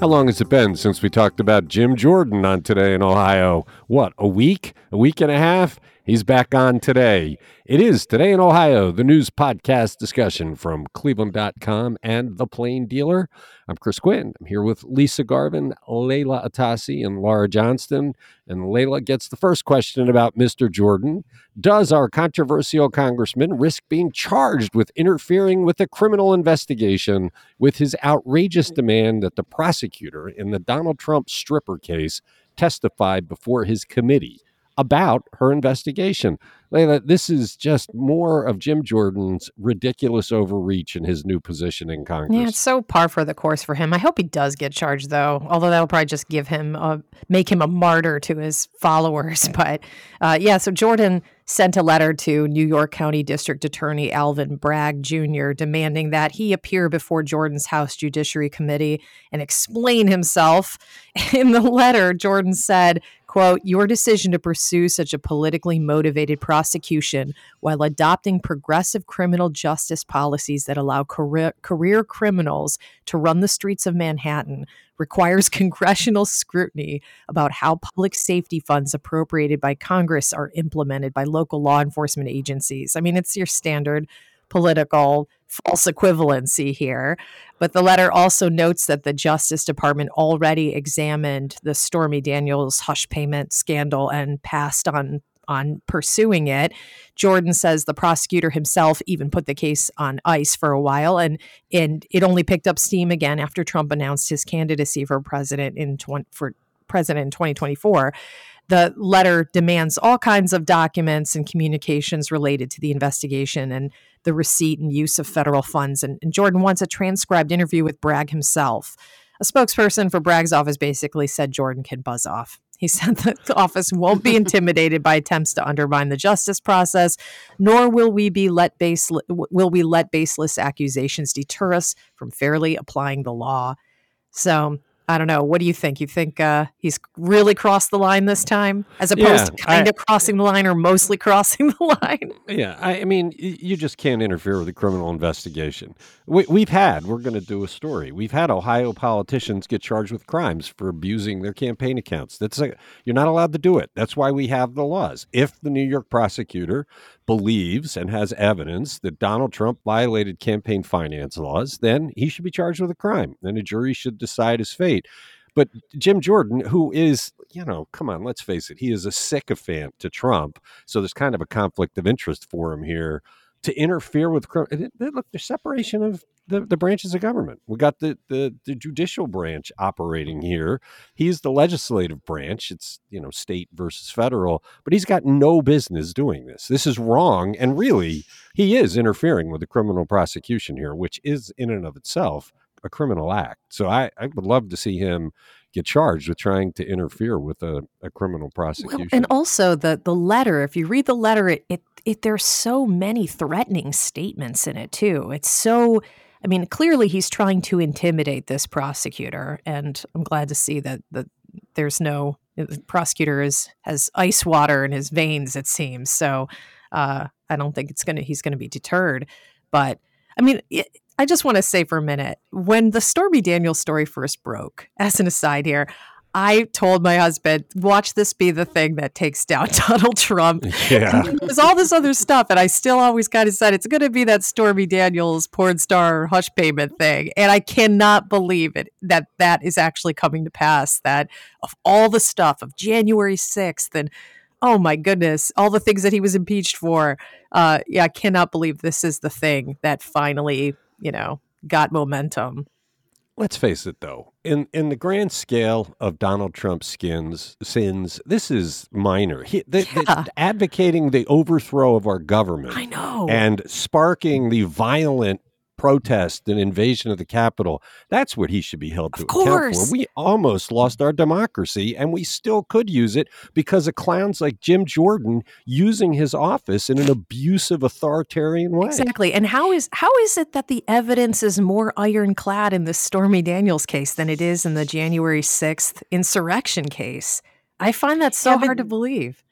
How long has it been since we talked about Jim Jordan on Today in Ohio? What, a week? A week and a half? He's back on today. It is Today in Ohio, the news podcast discussion from Cleveland.com and The Plain Dealer. I'm Chris Quinn. I'm here with Lisa Garvin, Leila Atassi, and Laura Johnston. And Leila gets the first question about Mr. Jordan. Does our controversial congressman risk being charged with interfering with a criminal investigation with his outrageous demand that the prosecutor in the Donald Trump stripper case testify before his committee? About her investigation. Leila, this is just more of Jim Jordan's ridiculous overreach in his new position in Congress. Yeah, it's so par for the course for him. I hope he does get charged, though. Although that'll probably just give him a make him a martyr to his followers. But uh, yeah, so Jordan sent a letter to New York County District Attorney Alvin Bragg Jr. demanding that he appear before Jordan's House Judiciary Committee and explain himself. In the letter, Jordan said, quote, your decision to pursue such a politically motivated prosecution while adopting progressive criminal justice policies that allow career, career criminals to run the streets of Manhattan requires congressional scrutiny about how public safety funds appropriated by Congress are implemented by local law enforcement agencies. I mean, it's your standard political false equivalency here. But the letter also notes that the Justice Department already examined the Stormy Daniels hush payment scandal and passed on on pursuing it. Jordan says the prosecutor himself even put the case on ice for a while and and it only picked up steam again after Trump announced his candidacy for president in 20, for president in 2024. The letter demands all kinds of documents and communications related to the investigation and the receipt and use of federal funds. And, and Jordan wants a transcribed interview with Bragg himself. A spokesperson for Bragg's office basically said Jordan can buzz off. He said the office won't be intimidated by attempts to undermine the justice process, nor will we be let base will we let baseless accusations deter us from fairly applying the law. So I don't know. What do you think? You think uh, he's really crossed the line this time, as opposed yeah, to kind I, of crossing the line or mostly crossing the line? Yeah, I, I, mean, you just can't interfere with a criminal investigation. We, have had. We're going to do a story. We've had Ohio politicians get charged with crimes for abusing their campaign accounts. That's a, you're not allowed to do it. That's why we have the laws. If the New York prosecutor believes and has evidence that Donald Trump violated campaign finance laws, then he should be charged with a crime. Then a jury should decide his fate. But Jim Jordan, who is, you know, come on, let's face it, he is a sycophant to Trump. So there's kind of a conflict of interest for him here to interfere with look the separation of the, the branches of government. We got the, the the judicial branch operating here. He's the legislative branch. It's you know state versus federal but he's got no business doing this. This is wrong and really he is interfering with the criminal prosecution here which is in and of itself a criminal act. So i i would love to see him get charged with trying to interfere with a, a criminal prosecution. Well, and also the the letter, if you read the letter, it, it it there's so many threatening statements in it too. It's so I mean, clearly he's trying to intimidate this prosecutor, and I'm glad to see that that there's no the prosecutor is has ice water in his veins. It seems so. Uh, I don't think it's gonna he's gonna be deterred, but I mean, it, I just want to say for a minute when the Stormy Daniels story first broke, as an aside here, I told my husband, watch this be the thing that takes down Donald Trump. Yeah. There's all this other stuff. And I still always kind of said it's going to be that Stormy Daniels porn star hush payment thing. And I cannot believe it that that is actually coming to pass. That of all the stuff of January 6th and oh my goodness, all the things that he was impeached for. Uh, yeah, I cannot believe this is the thing that finally, you know, got momentum. Let's face it, though. In in the grand scale of Donald Trump's skins sins, this is minor. He, the, yeah. the, advocating the overthrow of our government. I know, and sparking the violent protest and invasion of the Capitol. That's what he should be held to Of account course. for. We almost lost our democracy, and we still could use it because of clowns like Jim Jordan using his office in an abusive, authoritarian way. Exactly. And how is how is it that the evidence is more ironclad in the Stormy Daniels case than it is in the January 6th insurrection case? I find that so Yeah, but- hard to believe.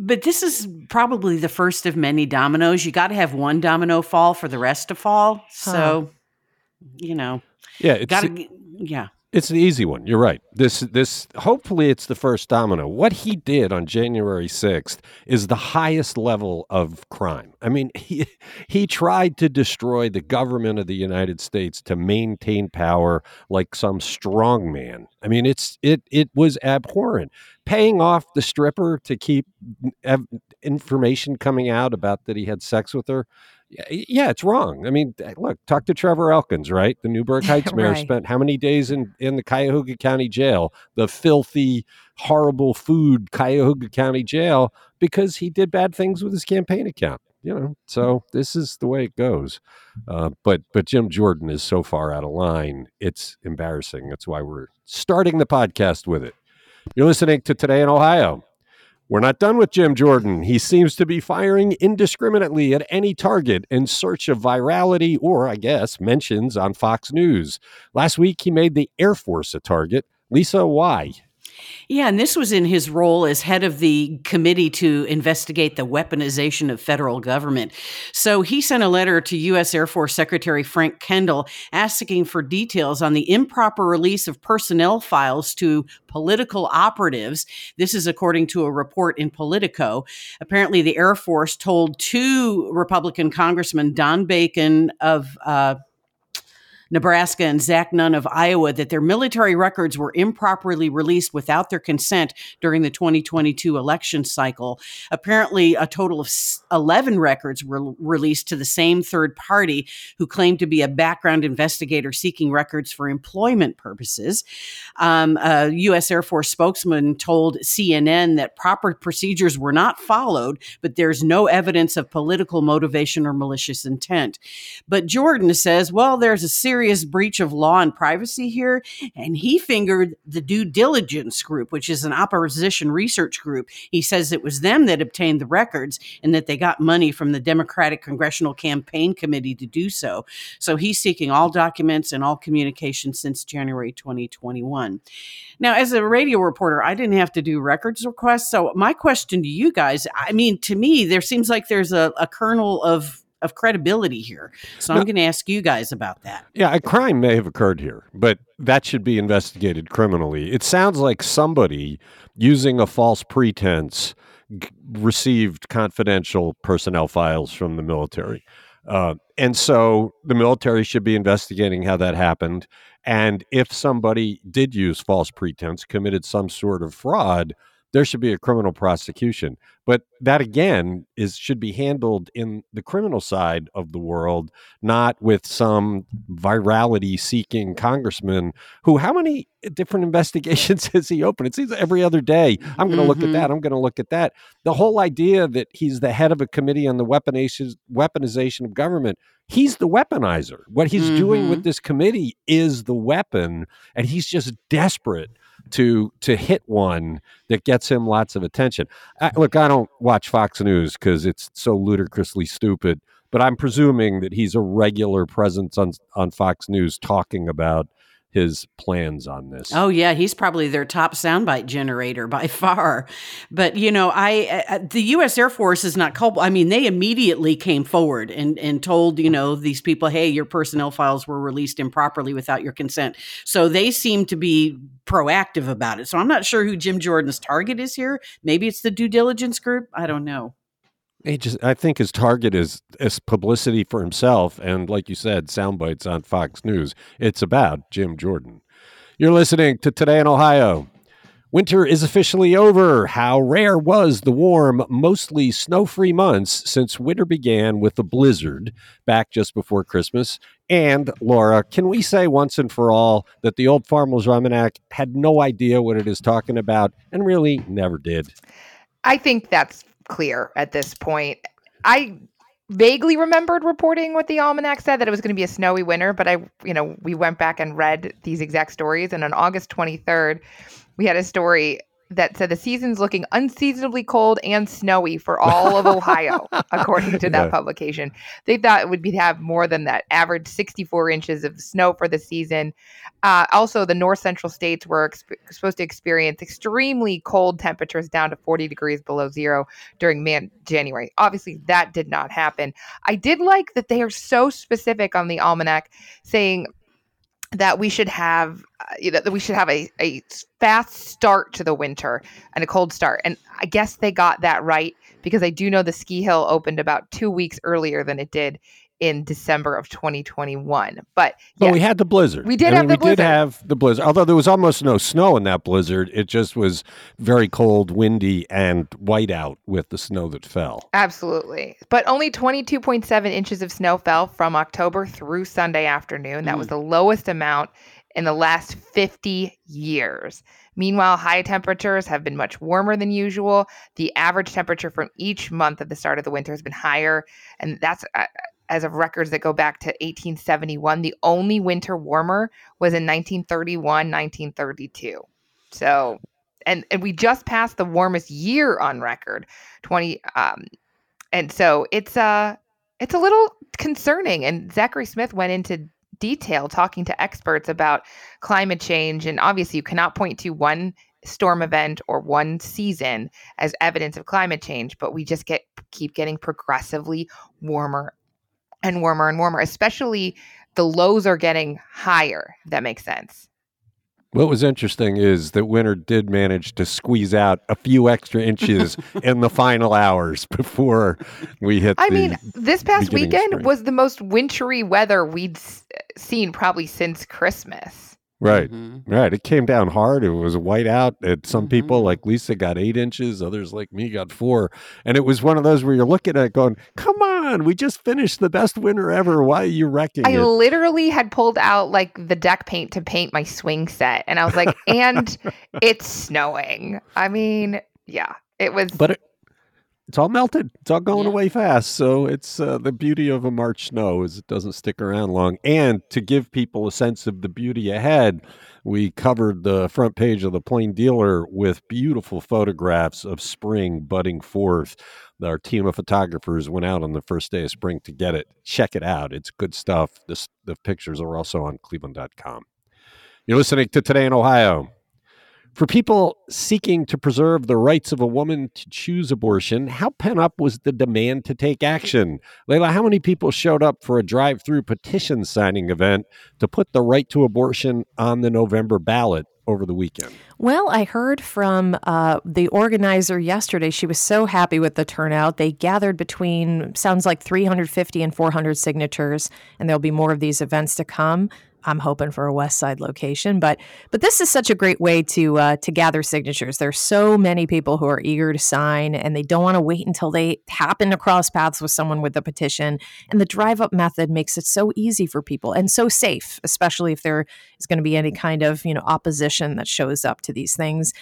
But this is probably the first of many dominoes. You got to have one domino fall for the rest to fall. So, you know, Yeah, it's got to, yeah. It's the easy one. You're right. This this hopefully it's the first domino. What he did on January 6th is the highest level of crime. I mean, he he tried to destroy the government of the United States to maintain power like some strong man. I mean, it's it it was abhorrent. Paying off the stripper to keep information coming out about that he had sex with her. Yeah, yeah, it's wrong. I mean, look, talk to Trevor Elkins, right? The Newburgh Heights mayor Right. spent how many days in, in the Cuyahoga County jail, the filthy, horrible food Cuyahoga County jail, because he did bad things with his campaign account. You know, so this is the way it goes. Uh, but but Jim Jordan is so far out of line, it's embarrassing. That's why we're starting the podcast with it. You're listening to Today in Ohio. We're not done with Jim Jordan. He seems to be firing indiscriminately at any target in search of virality or, I guess, mentions on Fox News. Last week, he made the Air Force a target. Lisa, why? Yeah, and this was in his role as head of the committee to investigate the weaponization of federal government. So he sent a letter to U.S. Air Force Secretary Frank Kendall asking for details on the improper release of personnel files to political operatives. This is according to a report in Politico. Apparently, the Air Force told two Republican congressmen, Don Bacon of uh, Nebraska and Zach Nunn of Iowa that their military records were improperly released without their consent during the 2022 election cycle. Apparently, a total of 11 records were released to the same third party who claimed to be a background investigator seeking records for employment purposes. Um, a U.S. Air Force spokesman told CNN that proper procedures were not followed, but there's no evidence of political motivation or malicious intent. But Jordan says, well, there's a serious breach of law and privacy here. And he fingered the due diligence group, which is an opposition research group. He says it was them that obtained the records and that they got money from the Democratic Congressional Campaign Committee to do so. So he's seeking all documents and all communication since January 2021. Now, as a radio reporter, I didn't have to do records requests. So my question to you guys, I mean, to me, there seems like there's a, a kernel of of credibility here. So I'm going to ask you guys about that. Yeah, a crime may have occurred here, but that should be investigated criminally. It sounds like somebody using a false pretense g- received confidential personnel files from the military. Uh, and so the military should be investigating how that happened. And if somebody did use false pretense, committed some sort of fraud, there should be a criminal prosecution. But that again is should be handled in the criminal side of the world, not with some virality seeking congressman who how many different investigations has he opened? It seems every other day. I'm going to look at Mhm. that. I'm going to look at that. The whole idea that he's the head of a committee on the weaponization weaponization of government, he's the weaponizer. What he's doing with Mhm. this committee is the weapon, and he's just desperate to to hit one that gets him lots of attention. I, look, I don't watch Fox News because it's so ludicrously stupid, but I'm presuming that he's a regular presence on on Fox News talking about his plans on this. Oh yeah, he's probably their top soundbite generator by far. But you know, I uh, the U.S. Air Force is not culpable. I mean, they immediately came forward and and told you know these people, hey, your personnel files were released improperly without your consent. So they seem to be proactive about it. So I'm not sure who Jim Jordan's target is here. Maybe it's the due diligence group. I don't know. He just, I think his target is is publicity for himself, and like you said, sound bites on Fox News. It's about Jim Jordan. You're listening to Today in Ohio. Winter is officially over. How rare was the warm, mostly snow free months since winter began with a blizzard back just before Christmas? And Laura, can we say once and for all that the old Farmer's Almanac had no idea what it is talking about and really never did? I think that's clear at this point. I vaguely remembered reporting what the almanac said that it was going to be a snowy winter, but I, you know, we went back and read these exact stories. And on August 23rd, we had a story that said the season's looking unseasonably cold and snowy for all of Ohio, according to that yeah. publication. They thought it would be have more than that, average 64 inches of snow for the season. Uh, also, the north central states were exp- supposed to experience extremely cold temperatures down to 40 degrees below zero during man- January. Obviously, that did not happen. I did like that they are so specific on the almanac, saying that we should have uh, you know that we should have a, a fast start to the winter and a cold start. And i guess they got that right because i do know the ski hill opened about two weeks earlier than it did in December of 2021. But yeah, we had the blizzard. We did I have mean, the we blizzard. did have the blizzard. Although there was almost no snow in that blizzard, it just was very cold, windy, and white out with the snow that fell. Absolutely. But only 22.7 inches of snow fell from October through Sunday afternoon. That mm. was the lowest amount in the last 50 years. Meanwhile, high temperatures have been much warmer than usual. The average temperature from each month at the start of the winter has been higher, and that's uh, as of records that go back to 1871. The only winter warmer was in 1931, 1932. So, and and we just passed the warmest year on record, 20. Um, and so it's uh it's a little concerning. And Zachary Smith went into detail talking to experts about climate change, and obviously you cannot point to one storm event or one season as evidence of climate change but we just get keep getting progressively warmer and warmer and warmer, especially the lows are getting higher, if that makes sense. What was interesting is that winter did manage to squeeze out a few extra inches in the final hours before we hit. I mean, this past weekend was the most wintry weather we'd seen probably since Christmas. Right, mm-hmm. right. It came down hard. It was white out. And some mm-hmm. people, like Lisa, got eight inches. Others, like me, got four. And it was one of those where you're looking at it going, "Come on, we just finished the best winter ever. Why are you wrecking I it?" literally had pulled out like the deck paint to paint my swing set, and I was like, "And it's snowing." I mean, yeah, it was. But it, it's all melted. It's all going yeah. away fast. So it's uh, the beauty of a March snow is it doesn't stick around long. And to give people a sense of the beauty ahead, we covered the front page of the Plain Dealer with beautiful photographs of spring budding forth. Our team of photographers went out on the first day of spring to get it. Check it out. It's good stuff. This, the pictures are also on cleveland.com. You're listening to Today in Ohio. For people seeking to preserve the rights of a woman to choose abortion, how pent up was the demand to take action? Leila, how many people showed up for a drive through petition signing event to put the right to abortion on the November ballot over the weekend? Well, I heard from uh, the organizer yesterday. She was so happy with the turnout. They gathered between, sounds like 350 and 400 signatures, and there'll be more of these events to come. I'm hoping for a West Side location, but but this is such a great way to uh, to gather signatures. There's so many people who are eager to sign, and they don't want to wait until they happen to cross paths with someone with a petition. And the drive up method makes it so easy for people and so safe, especially if there is going to be any kind of you know opposition that shows up to these things.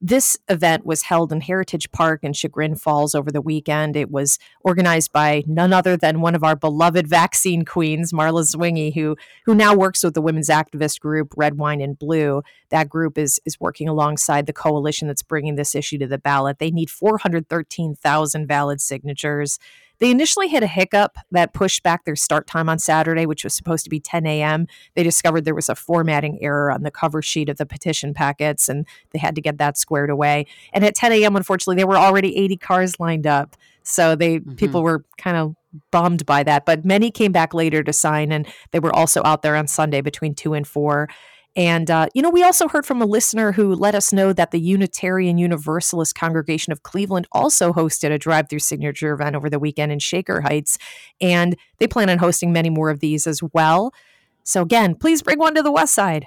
This event was held in Heritage Park in Chagrin Falls over the weekend. It was organized by none other than one of our beloved vaccine queens, Marla Zwingy, who who now works with the women's activist group Red Wine and Blue. That group is is working alongside the coalition that's bringing this issue to the ballot. They need 413,000 valid signatures. They initially hit a hiccup that pushed back their start time on Saturday, which was supposed to be 10 a.m. They discovered there was a formatting error on the cover sheet of the petition packets, and they had to get that squared away. And at 10 a.m., unfortunately, there were already 80 cars lined up. So they mm-hmm. people were kind of bummed by that, but many came back later to sign, and they were also out there on Sunday between two and four. And, uh, you know, we also heard from a listener who let us know that the Unitarian Universalist Congregation of Cleveland also hosted a drive through signature event over the weekend in Shaker Heights. And they plan on hosting many more of these as well. So, again, please bring one to the West Side.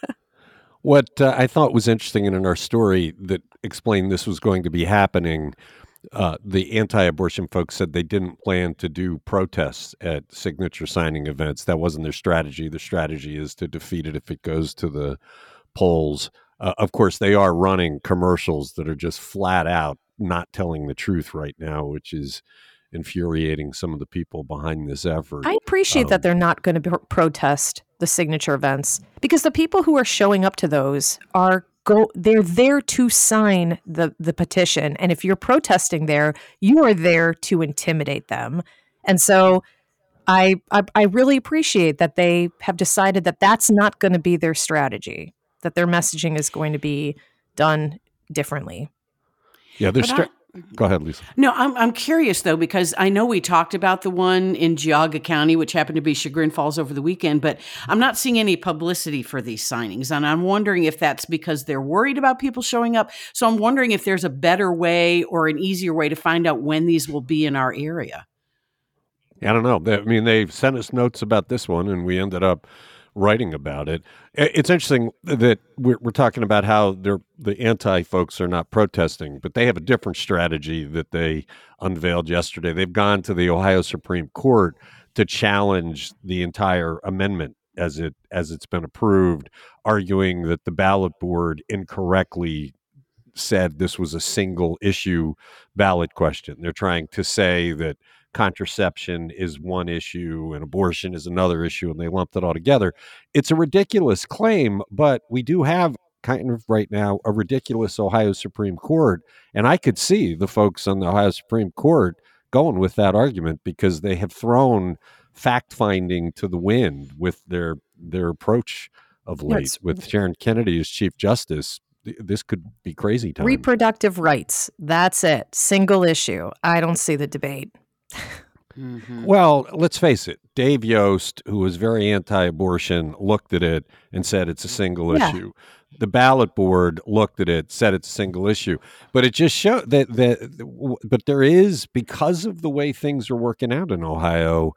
what uh, I thought was interesting in our story that explained this was going to be happening uh, the anti-abortion folks said they didn't plan to do protests at signature signing events. That wasn't their strategy. Their strategy is to defeat it if it goes to the polls. Uh, of course, they are running commercials that are just flat out not telling the truth right now, which is infuriating some of the people behind this effort. I appreciate Um, that they're not going to pr- protest the signature events because the people who are showing up to those are go they're there to sign the the petition. And if you're protesting there you are there to intimidate them. And so I, I I really appreciate that they have decided that that's not going to be their strategy that their messaging is going to be done differently. Yeah, they're But I- stra- Go ahead, Lisa. No, I'm I'm curious though because I know we talked about the one in Geauga County, which happened to be Chagrin Falls over the weekend, but I'm not seeing any publicity for these signings, and I'm wondering if that's because they're worried about people showing up. So I'm wondering if there's a better way or an easier way to find out when these will be in our area. I don't know. They- I mean, they sent us notes about this one, and we ended up writing about it. It's interesting that we're, we're talking about how the anti folks are not protesting, but they have a different strategy that they unveiled yesterday. They've gone to the Ohio Supreme Court to challenge the entire amendment as it as it's been approved, arguing that the ballot board incorrectly said this was a single issue ballot question. They're trying to say that contraception is one issue and abortion is another issue, and they lumped it all together. It's a ridiculous claim, but we do have kind of right now a ridiculous Ohio Supreme Court. And I could see the folks on the Ohio Supreme Court going with that argument because they have thrown fact finding to the wind with their their approach of late it's- with Sharon Kennedy as Chief Justice. This could be crazy time. reproductive rights that's it single issue i don't see the debate Mhm. Well, let's face it. Dave Yost, who was very anti-abortion, looked at it and said it's a single Yeah. issue. The ballot board looked at it, said it's a single issue. But it just showed that that. But there is because of the way things are working out in Ohio,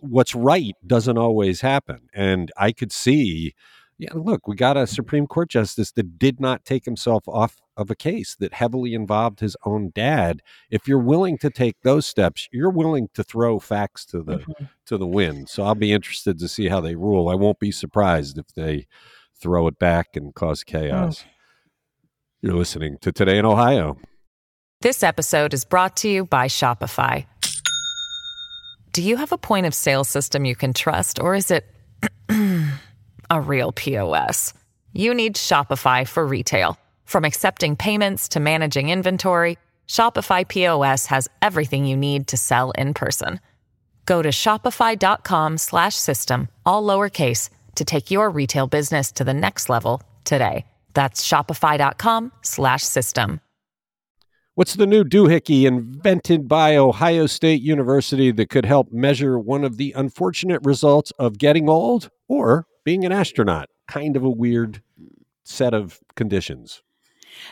what's right doesn't always happen. And I could see, yeah, look, we got a Supreme Court justice that did not take himself off of a case that heavily involved his own dad. If you're willing to take those steps, you're willing to throw facts to the mm-hmm. to the wind. So I'll be interested to see how they rule. I won't be surprised if they throw it back and cause mm. chaos. You're listening to Today in Ohio. This episode is brought to you by Shopify. Do you have a point of sale system you can trust, or is it a real POS? You need Shopify for retail. From accepting payments to managing inventory, Shopify POS has everything you need to sell in person. Go to shopify.com slash system, all lowercase, to take your retail business to the next level today. That's shopify.com slash system. What's the new doohickey invented by Ohio State University that could help measure one of the unfortunate results of getting old or being an astronaut? Kind of a weird set of conditions.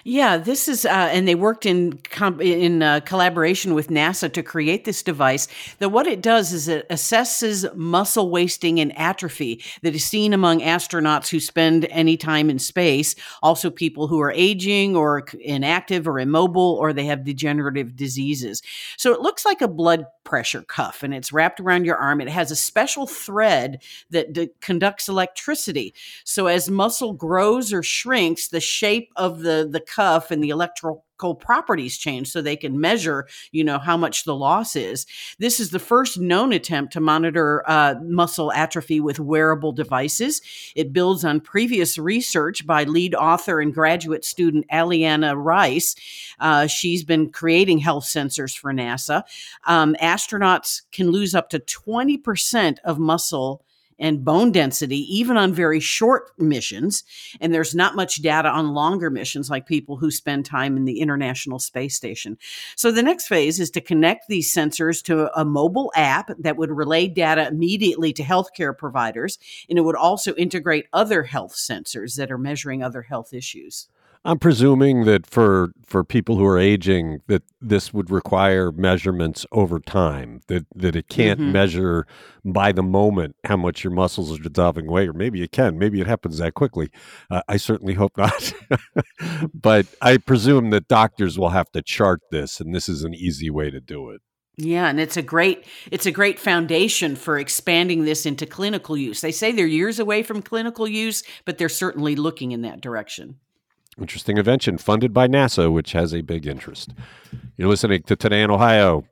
Yeah, this is, uh, and they worked in com- in uh, collaboration with NASA to create this device. That what it does is it assesses muscle wasting and atrophy that is seen among astronauts who spend any time in space. Also, people who are aging or inactive or immobile, or they have degenerative diseases. So it looks like a blood pressure cuff, and it's wrapped around your arm. It has a special thread that d- conducts electricity. So as muscle grows or shrinks, the shape of the the cuff and the electrical properties change so they can measure you know how much the loss is. This is the first known attempt to monitor uh, muscle atrophy with wearable devices. It builds on previous research by lead author and graduate student aliana rice. Uh, she's been creating health sensors for nasa. Um, astronauts can lose up to 20% of muscle and bone density, even on very short missions. And there's not much data on longer missions, like people who spend time in the International Space Station. So the next phase is to connect these sensors to a mobile app that would relay data immediately to healthcare providers. And it would also integrate other health sensors that are measuring other health issues. I'm presuming that for for people who are aging, that this would require measurements over time. That that it can't Mhm. measure by the moment how much your muscles are dissolving away, or maybe it can. Maybe it happens that quickly. Uh, I certainly hope not. but I presume that doctors will have to chart this, and this is an easy way to do it. Yeah, and it's a great it's a great foundation for expanding this into clinical use. They say they're years away from clinical use, but they're certainly looking in that direction. Interesting invention funded by NASA, which has a big interest. You're listening to Today in Ohio.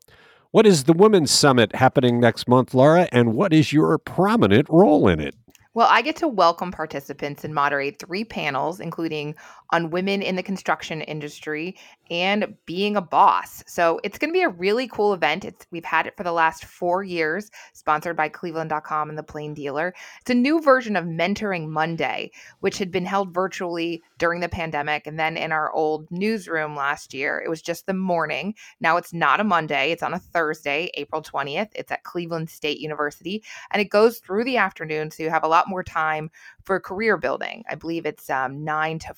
What is the Women's Summit happening next month, Laura, and what is your prominent role in it? Well, I get to welcome participants and moderate three panels, including on women in the construction industry and being a boss. So it's going to be a really cool event. It's we've had it for the last four years, sponsored by Cleveland.com and the Plain Dealer. It's a new version of Mentoring Monday, which had been held virtually during the pandemic, and then in our old newsroom last year, it was just the morning. Now it's not a Monday; it's on a Thursday, April twentieth. It's at Cleveland State University, and it goes through the afternoon, so you have a lot more time for career building. I believe it's um, nine to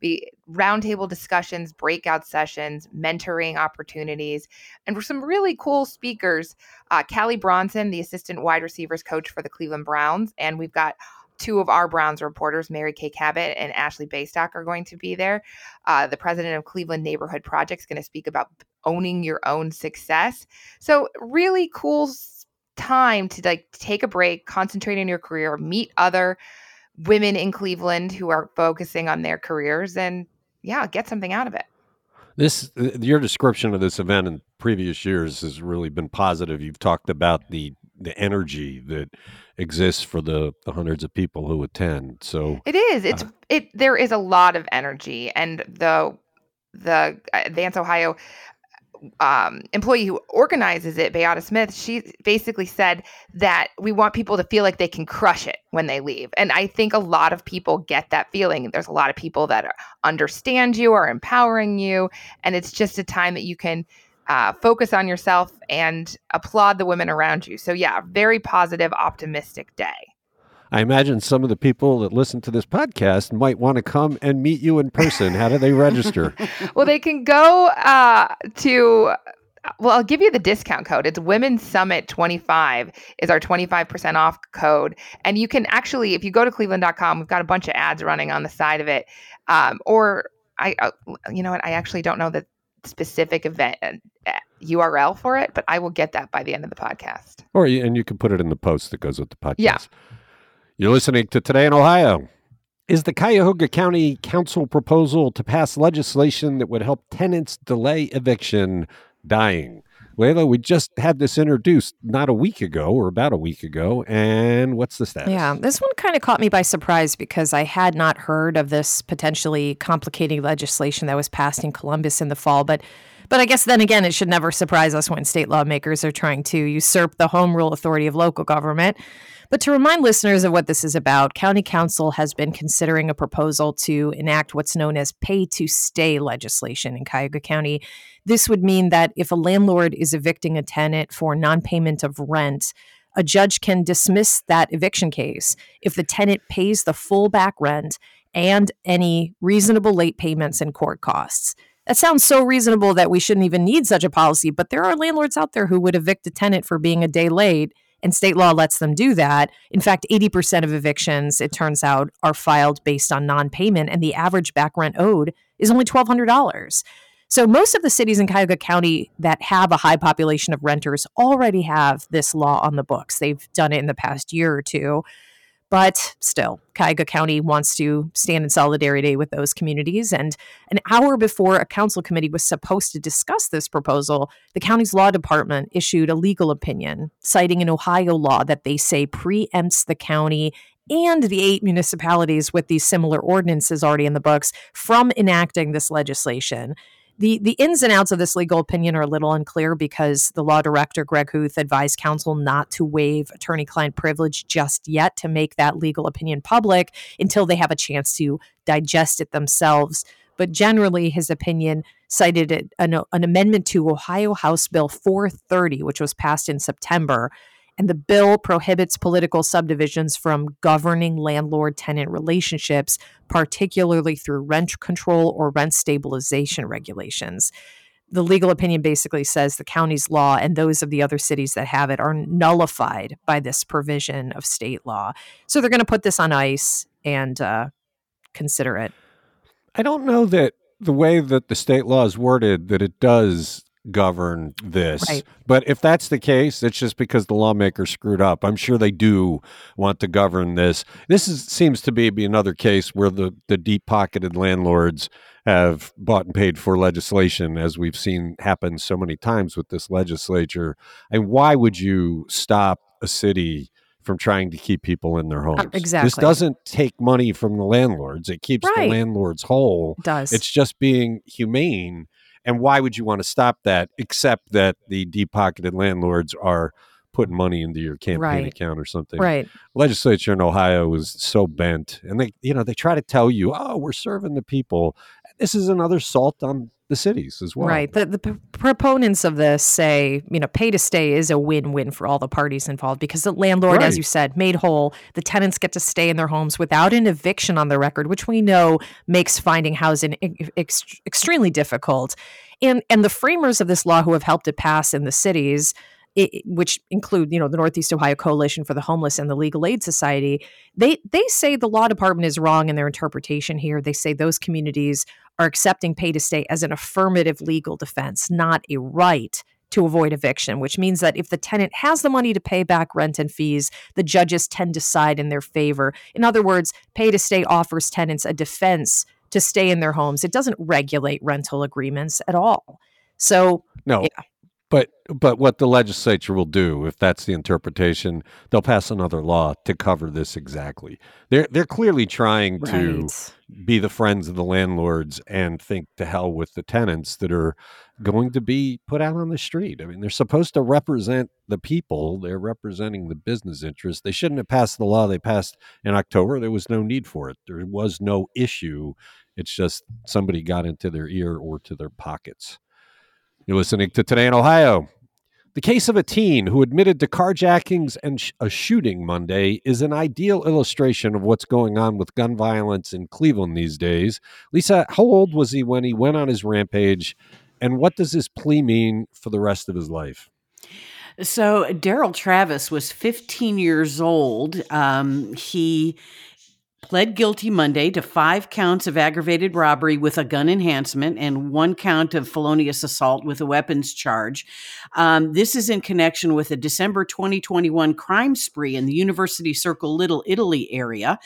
Be roundtable discussions, breakout sessions, mentoring opportunities, and for some really cool speakers. Uh, Callie Brownson, the assistant wide receivers coach for the Cleveland Browns, and we've got two of our Browns reporters, Mary Kay Cabot and Ashley Bastock, are going to be there. Uh, the president of Cleveland Neighborhood Progress is going to speak about owning your own success. So, really cool time to like take a break, concentrate on your career, meet other women in Cleveland who are focusing on their careers and yeah, get something out of it. This your description of this event in previous years has really been positive. You've talked about the the energy that exists for the, the hundreds of people who attend. So it is. It's uh, it. There is a lot of energy, and the the Advance Ohio um, employee who organizes it, Beata Smith, she basically said that we want people to feel like they can crush it when they leave. And I think a lot of people get that feeling. There's a lot of people that understand you, are empowering you. And it's just a time that you can uh, focus on yourself and applaud the women around you. So, yeah, very positive, optimistic day. I imagine some of the people that listen to this podcast might want to come and meet you in person. How do they register? well, they can go uh, to well, I'll give you the discount code. It's Women's Summit 25 is our 25% off code. And you can actually, if you go to cleveland.com, we've got a bunch of ads running on the side of it. Um, or I, uh, you know what? I actually don't know the specific event URL uh, for it, but I will get that by the end of the podcast. Or, and you can put it in the post that goes with the podcast. Yeah. You're listening to Today in Ohio. Is the Cuyahoga County Council proposal to pass legislation that would help tenants delay eviction dying? Leila, we just had this introduced not a week ago or about a week ago. And what's the status? Yeah, this one kind of caught me by surprise because I had not heard of this potentially complicating legislation that was passed in Columbus in the fall. But but I guess then again, it should never surprise us when state lawmakers are trying to usurp the home rule authority of local government. But to remind listeners of what this is about, County Council has been considering a proposal to enact what's known as pay to stay legislation in Cuyahoga County. This would mean that if a landlord is evicting a tenant for non payment of rent, a judge can dismiss that eviction case if the tenant pays the full back rent and any reasonable late payments and court costs. That sounds so reasonable that we shouldn't even need such a policy, but there are landlords out there who would evict a tenant for being a day late and state law lets them do that. In fact, 80% of evictions, it turns out, are filed based on non payment, and the average back rent owed is only $1,200. So, most of the cities in Cuyahoga County that have a high population of renters already have this law on the books. They've done it in the past year or two. But still, Cuyahoga County wants to stand in solidarity with those communities. And an hour before a council committee was supposed to discuss this proposal, the county's law department issued a legal opinion citing an Ohio law that they say preempts the county and the eight municipalities with these similar ordinances already in the books from enacting this legislation. The, the ins and outs of this legal opinion are a little unclear because the law director, Greg Huth, advised council not to waive attorney client privilege just yet to make that legal opinion public until they have a chance to digest it themselves. But generally, his opinion cited an, an amendment to Ohio House Bill 430, which was passed in September, and the bill prohibits political subdivisions from governing landlord tenant relationships, particularly through rent control or rent stabilization regulations. The legal opinion basically says the county's law and those of the other cities that have it are nullified by this provision of state law. So they're going to put this on ice and uh, consider it. I don't know that the way that the state law is worded that it does govern this. Right. But if that's the case, it's just because the lawmakers screwed up. I'm sure they do want to govern this. This is, seems to be, be another case where the, the deep pocketed landlords have bought and paid for legislation, as we've seen happen so many times with this legislature. And why would you stop a city? From trying to keep people in their homes. This Uh, exactly. doesn't take money from the landlords. It keeps Right. the landlords whole. It does. It's just being humane. And why would you want to stop that except that the deep pocketed landlords are putting money into your campaign Right. account or something? right. Legislature in Ohio was so bent. And they, you know, they try to tell you, oh, we're serving the people. This is another salt on the cities as well. Right. The, the p- proponents of this say, you know, pay to stay is a win win for all the parties involved because the landlord, Right. as you said, made whole. The tenants get to stay in their homes without an eviction on the record, which we know makes finding housing ex- extremely difficult. And and the framers of this law who have helped it pass in the cities. i- which include, you know, the Northeast Ohio Coalition for the Homeless and the Legal Aid Society, they they say the law department is wrong in their interpretation here. They say those communities are accepting pay to stay as an affirmative legal defense, not a right to avoid eviction, which means that if the tenant has the money to pay back rent and fees, the judges tend to side in their favor. In other words, pay to stay offers tenants a defense to stay in their homes. It doesn't regulate rental agreements at all. So, No. Yeah. But but what the legislature will do, if that's the interpretation, they'll pass another law to cover this exactly. They're they're clearly trying to be the friends of the landlords and think to hell with the tenants that are going to be put out on the street. I mean, they're supposed to represent the people, they're representing the business interests. They shouldn't have passed the law they passed in October. There was no need for it, there was no issue. It's just somebody got into their ear or to their pockets. You're listening to Today in Ohio. The case of a teen who admitted to carjackings and sh- a shooting Monday is an ideal illustration of what's going on with gun violence in Cleveland these days. Lisa, how old was he when he went on his rampage? And what does his plea mean for the rest of his life? So Daryl Travis was 15 years old. Um, he pled guilty Monday to five counts of aggravated robbery with a gun enhancement and one count of felonious assault with a weapons charge. Um, this is in connection with a December 2021 crime spree in the University Circle Little Italy area.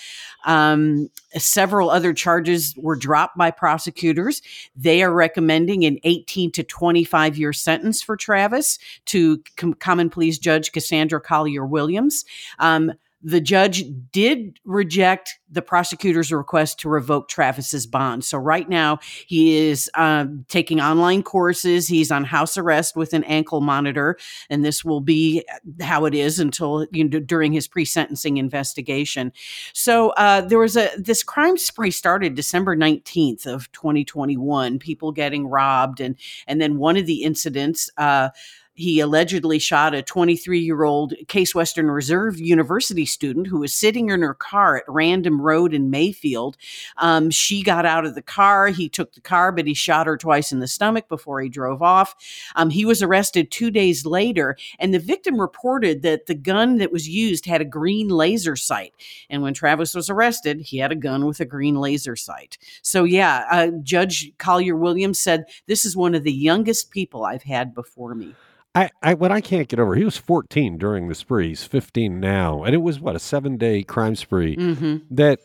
Um, several other charges were dropped by prosecutors. They are recommending an 18 to 25 year sentence for Travis to com- Common Pleas Judge Cassandra Collier Williams. Um, the judge did reject the prosecutor's request to revoke Travis's bond. So right now he is um, taking online courses. He's on house arrest with an ankle monitor, and this will be how it is until you know, during his pre-sentencing investigation. So uh, there was a this crime spree started December nineteenth of 2021. People getting robbed, and and then one of the incidents. Uh, he allegedly shot a 23 year old Case Western Reserve University student who was sitting in her car at Random Road in Mayfield. Um, she got out of the car. He took the car, but he shot her twice in the stomach before he drove off. Um, he was arrested two days later, and the victim reported that the gun that was used had a green laser sight. And when Travis was arrested, he had a gun with a green laser sight. So, yeah, uh, Judge Collier Williams said, This is one of the youngest people I've had before me. I, I what I can't get over, he was 14 during the spree. He's 15 now. And it was what, a seven day crime spree Mm-hmm. that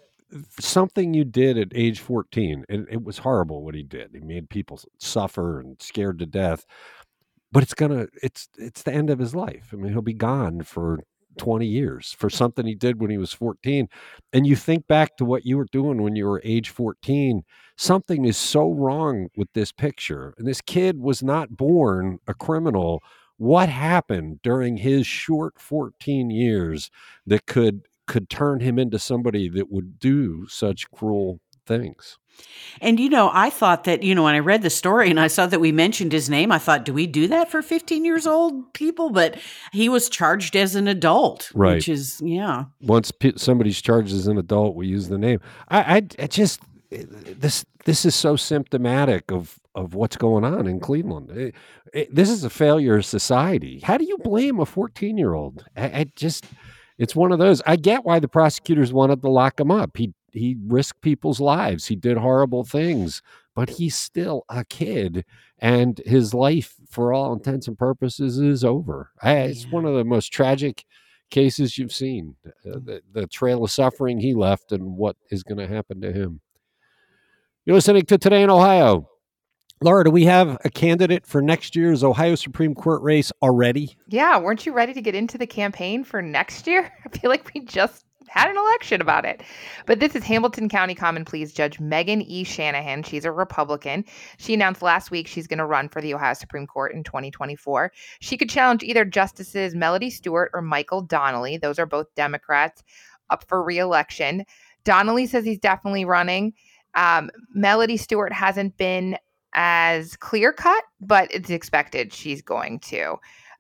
something you did at age 14, and it was horrible what he did. He made people suffer and scared to death. But it's gonna it's it's the end of his life. I mean, he'll be gone for 20 years for something he did when he was 14. And you think back to what you were doing when you were age 14, something is so wrong with this picture. And this kid was not born a criminal. What happened during his short 14 years that could could turn him into somebody that would do such cruel things? And you know, I thought that, you know, when I read the story and I saw that we mentioned his name, I thought, do we do that for 15 years old people? But he was charged as an adult, Right. which is, yeah. once pe- somebody's charged as an adult, we use the name. I, I, I just this this is so symptomatic of of what's going on in Cleveland. It- it- this is a failure of society. How do you blame a fourteen year old? I, I just it's one of those. I get why the prosecutors wanted to lock him up. He he risked people's lives. He did horrible things. but he's still a kid, and his life, for all intents and purposes, is over. I, it's one of the most tragic cases you've seen. Uh, mm. the, the trail of suffering he left, and what is going to happen to him. You're listening to Today in Ohio. Laura, do we have a candidate for next year's Ohio Supreme Court race already? Yeah, weren't you ready to get into the campaign for next year? I feel like we just had an election about it. But this is Hamilton County Common Pleas Judge Megan E. Shanahan. She's a Republican. She announced last week she's going to run for the Ohio Supreme Court in 2024. She could challenge either Justices Melody Stewart or Michael Donnelly. Those are both Democrats up for reelection. Donnelly says he's definitely running. Um, Melody Stewart hasn't been as clear cut, but it's expected she's going to.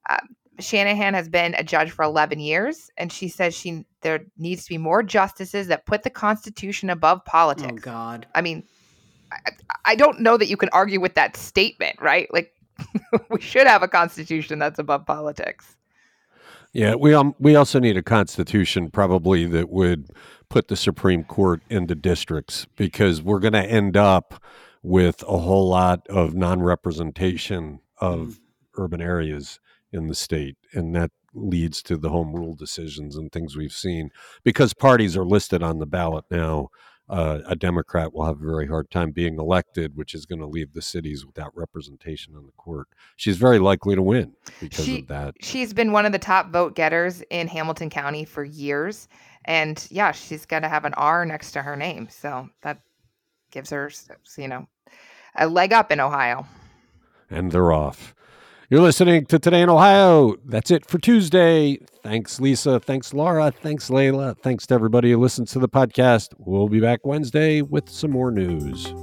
Um, Shanahan has been a judge for 11 years, and she says she there needs to be more justices that put the Constitution above Oh politics. God. I mean, I, I don't know that you can argue with that statement, right? Like, we should have a Constitution that's above politics. Yeah, we um, we also need a constitution probably that would put the Supreme Court into districts because we're going to end up with a whole lot of non-representation of urban areas in the state, and that leads to the home rule decisions and things we've seen because parties are listed on the ballot now. Uh, a Democrat will have a very hard time being elected, which is going to leave the cities without representation on the court. She's very likely to win because She- of that. She's been one of the top vote getters in Hamilton County for years. And yeah, she's going to have an R next to her name. So that gives her, you know, a leg up in Ohio. and they're off. You're listening to Today in Ohio. That's it for Tuesday. Thanks, Lisa. Thanks, Laura. Thanks, Leila. Thanks to everybody who listens to the podcast. We'll be back Wednesday with some more news.